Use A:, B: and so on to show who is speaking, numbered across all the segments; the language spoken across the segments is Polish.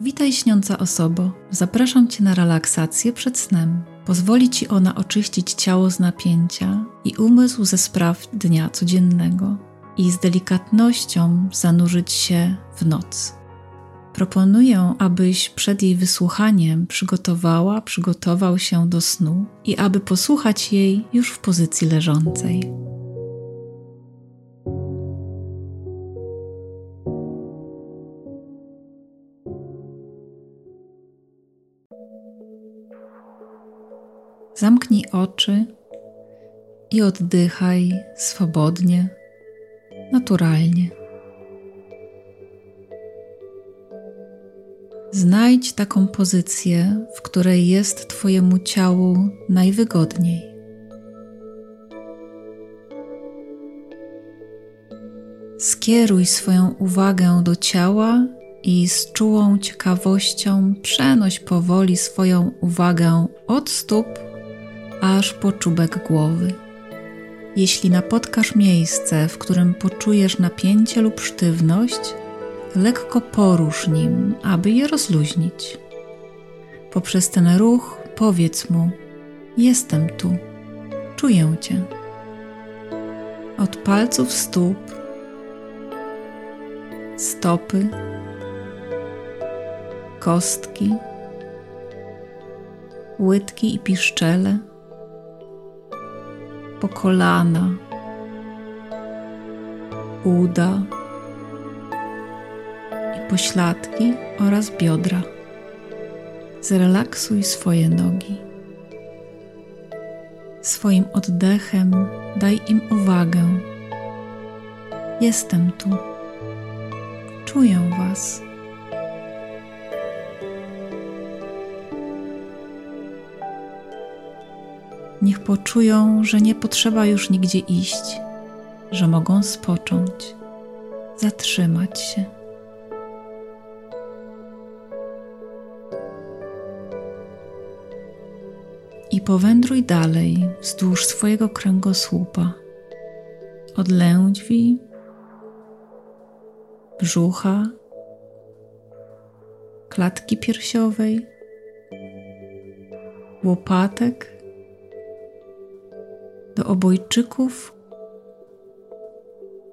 A: Witaj śniąca osobo. Zapraszam Cię na relaksację przed snem. Pozwoli Ci ona oczyścić ciało z napięcia i umysł ze spraw dnia codziennego i z delikatnością zanurzyć się w noc. Proponuję, abyś przed jej wysłuchaniem przygotowała, przygotował się do snu i aby posłuchać jej już w pozycji leżącej. Zamknij oczy i oddychaj swobodnie, naturalnie. Znajdź taką pozycję, w której jest Twojemu ciału najwygodniej. Skieruj swoją uwagę do ciała i z czułą ciekawością przenoś powoli swoją uwagę od stóp aż po czubek głowy. Jeśli napotkasz miejsce, w którym poczujesz napięcie lub sztywność, lekko porusz nim, aby je rozluźnić. Poprzez ten ruch powiedz mu: Jestem tu, czuję Cię. Od palców stóp, stopy, kostki, łydki i piszczele po kolana, uda i pośladki oraz biodra. Zrelaksuj swoje nogi. Swoim oddechem daj im uwagę. Jestem tu. Czuję Was. Niech poczują, że nie potrzeba już nigdzie iść, że mogą spocząć, zatrzymać się. I powędruj dalej wzdłuż swojego kręgosłupa, od lędźwi, brzucha, klatki piersiowej, łopatek do obojczyków,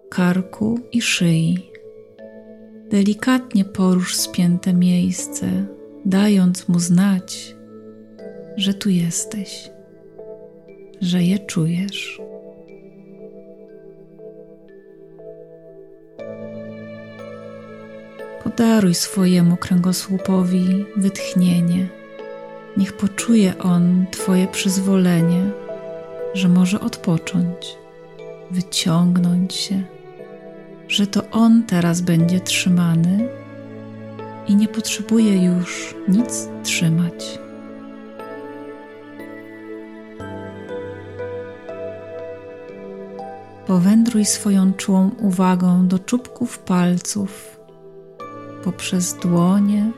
A: karku i szyi. Delikatnie porusz spięte miejsce, dając mu znać, że tu jesteś, że je czujesz. Podaruj swojemu kręgosłupowi wytchnienie. Niech poczuje on Twoje przyzwolenie że może odpocząć, wyciągnąć się, że to on teraz będzie trzymany i nie potrzebuje już nic trzymać. Powędruj swoją czułą uwagą do czubków palców, poprzez dłonie,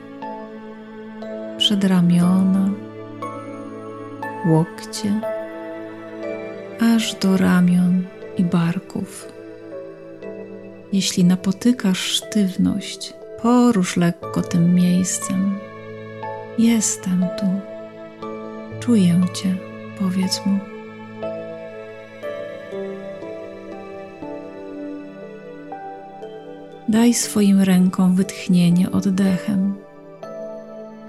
A: przedramiona, łokcie aż do ramion i barków. Jeśli napotykasz sztywność, porusz lekko tym miejscem. Jestem tu. Czuję Cię, powiedz mu. Daj swoim rękom wytchnienie oddechem.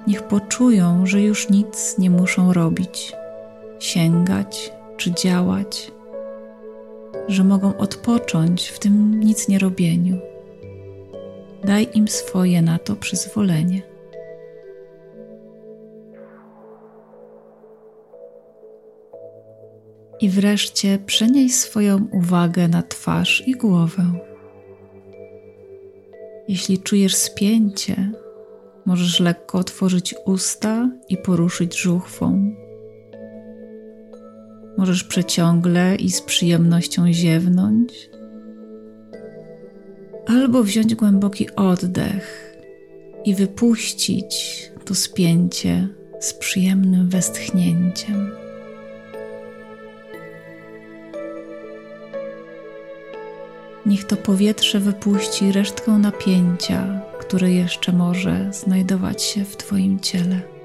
A: Niech poczują, że już nic nie muszą robić, sięgać czy działać, że mogą odpocząć w tym nic nie robieniu. Daj im swoje na to przyzwolenie. I wreszcie przenieś swoją uwagę na twarz i głowę. Jeśli czujesz spięcie, możesz lekko otworzyć usta i poruszyć żuchwą Możesz przeciągle i z przyjemnością ziewnąć, albo wziąć głęboki oddech i wypuścić to spięcie z przyjemnym westchnięciem. Niech to powietrze wypuści resztkę napięcia, które jeszcze może znajdować się w Twoim ciele.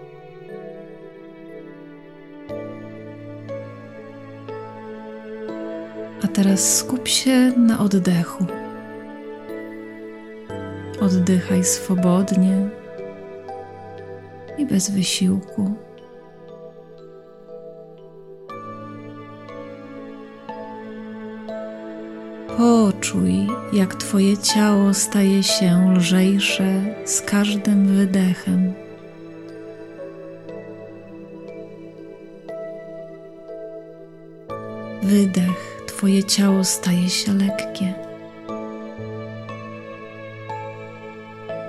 A: Teraz skup się na oddechu. Oddychaj swobodnie i bez wysiłku. Poczuj, jak Twoje ciało staje się lżejsze z każdym wydechem. Wydech, Twoje ciało staje się lekkie.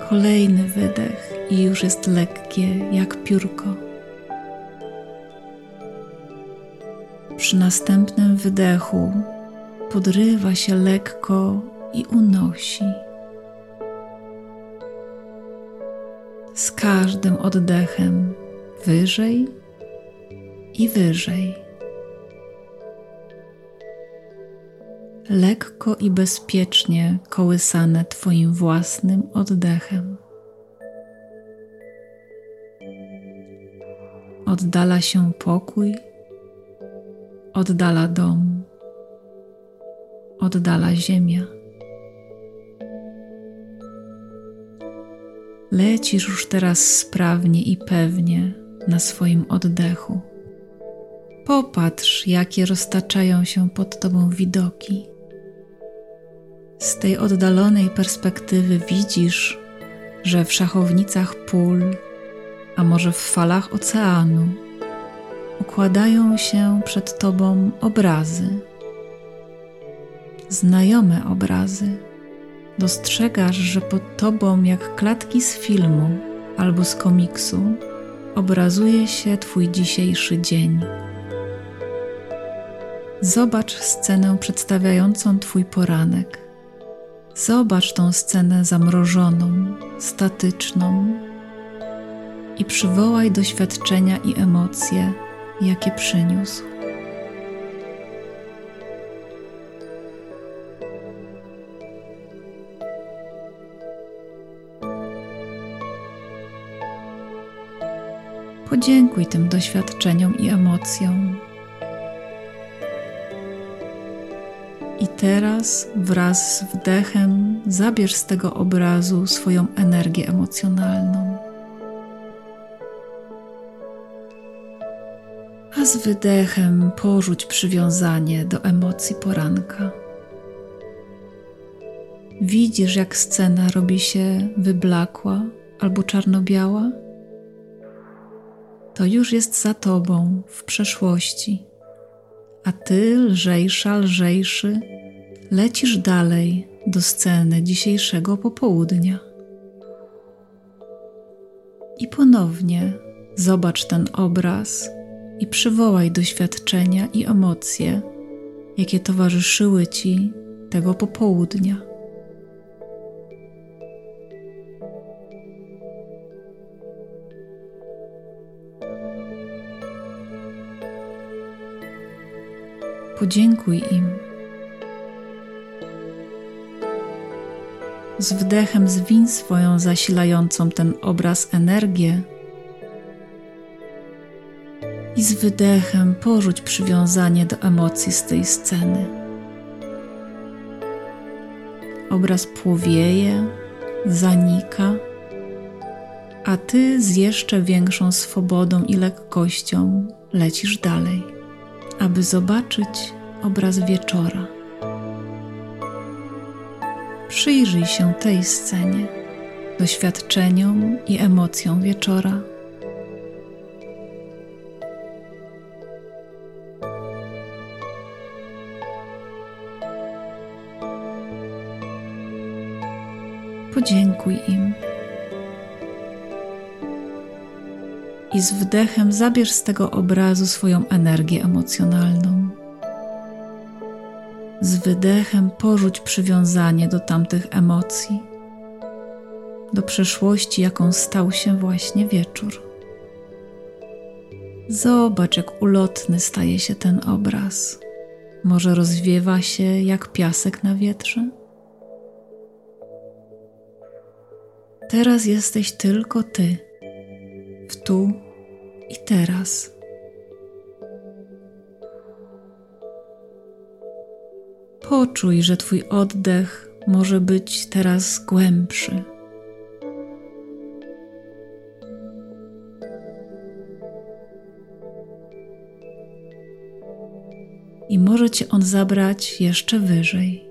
A: Kolejny wydech i już jest lekkie jak piórko. Przy następnym wydechu podrywa się lekko i unosi. Z każdym oddechem wyżej i wyżej. Lekko i bezpiecznie kołysane Twoim własnym oddechem. Oddala się pokój, oddala dom oddala ziemia. Lecisz już teraz sprawnie i pewnie na swoim oddechu. Popatrz, jakie roztaczają się pod tobą widoki. Z tej oddalonej perspektywy widzisz, że w szachownicach pól, a może w falach oceanu, układają się przed tobą obrazy znajome obrazy. Dostrzegasz, że pod tobą, jak klatki z filmu albo z komiksu, obrazuje się Twój dzisiejszy dzień. Zobacz scenę przedstawiającą Twój poranek. Zobacz tą scenę zamrożoną, statyczną i przywołaj doświadczenia i emocje, jakie przyniósł. Podziękuj tym doświadczeniom i emocjom. I teraz wraz z wdechem zabierz z tego obrazu swoją energię emocjonalną. A z wydechem porzuć przywiązanie do emocji poranka. Widzisz, jak scena robi się wyblakła albo czarno-biała? to już jest za tobą w przeszłości, a ty, lżejsza, lżejszy, lecisz dalej do sceny dzisiejszego popołudnia. I ponownie zobacz ten obraz i przywołaj doświadczenia i emocje, jakie towarzyszyły ci tego popołudnia. Podziękuj im. Z wdechem zwiń swoją zasilającą ten obraz energię i z wydechem porzuć przywiązanie do emocji z tej sceny. Obraz płowieje, zanika, a ty z jeszcze większą swobodą i lekkością lecisz dalej aby zobaczyć obraz wieczora. Przyjrzyj się tej scenie, doświadczeniom i emocjom wieczora. Podziękuj im. I z wdechem zabierz z tego obrazu swoją energię emocjonalną. Z wydechem porzuć przywiązanie do tamtych emocji, do przeszłości, jaką stał się właśnie wieczór. Zobacz, jak ulotny staje się ten obraz. Może rozwiewa się jak piasek na wietrze? Teraz jesteś tylko ty, w tu i teraz. Poczuj, że Twój oddech może być teraz głębszy. I może Cię on zabrać jeszcze wyżej.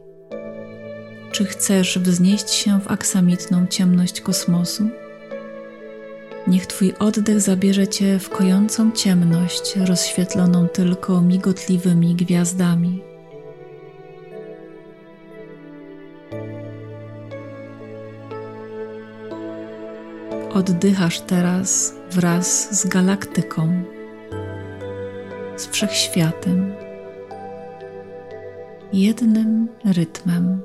A: Czy chcesz wznieść się w aksamitną ciemność kosmosu? Niech Twój oddech zabierze Cię w kojącą ciemność, rozświetloną tylko migotliwymi gwiazdami. Oddychasz teraz wraz z galaktyką, z wszechświatem, jednym rytmem.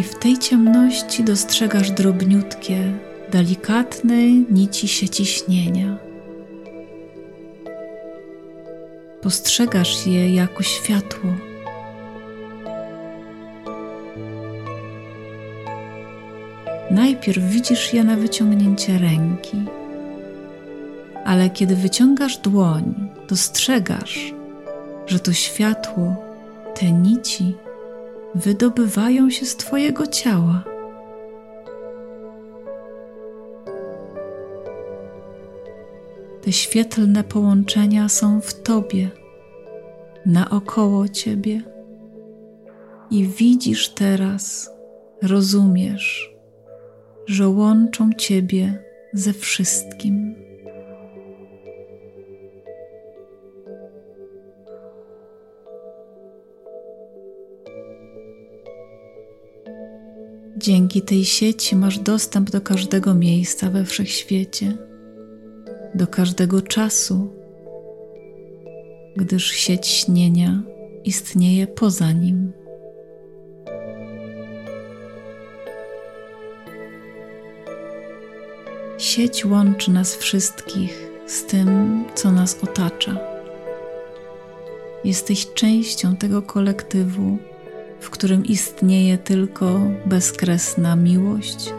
A: I w tej ciemności dostrzegasz drobniutkie, delikatne nici sieci śnienia. Postrzegasz je jako światło. Najpierw widzisz je na wyciągnięcie ręki, ale kiedy wyciągasz dłoń, dostrzegasz, że to światło, te nici, wydobywają się z Twojego ciała. Te świetlne połączenia są w Tobie, naokoło Ciebie i widzisz teraz, rozumiesz, że łączą Ciebie ze wszystkim. Dzięki tej sieci masz dostęp do każdego miejsca we wszechświecie, do każdego czasu, gdyż sieć śnienia istnieje poza nim. Sieć łączy nas wszystkich z tym, co nas otacza. Jesteś częścią tego kolektywu w którym istnieje tylko bezkresna miłość,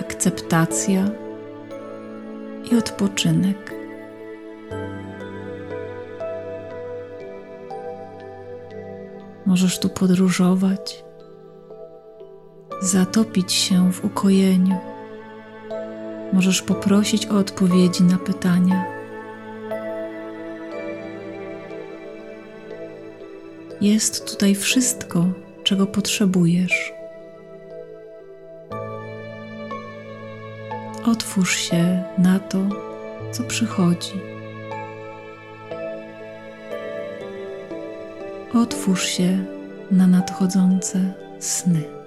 A: akceptacja i odpoczynek. Możesz tu podróżować, zatopić się w ukojeniu. Możesz poprosić o odpowiedzi na pytania Jest tutaj wszystko, czego potrzebujesz. Otwórz się na to, co przychodzi. Otwórz się na nadchodzące sny.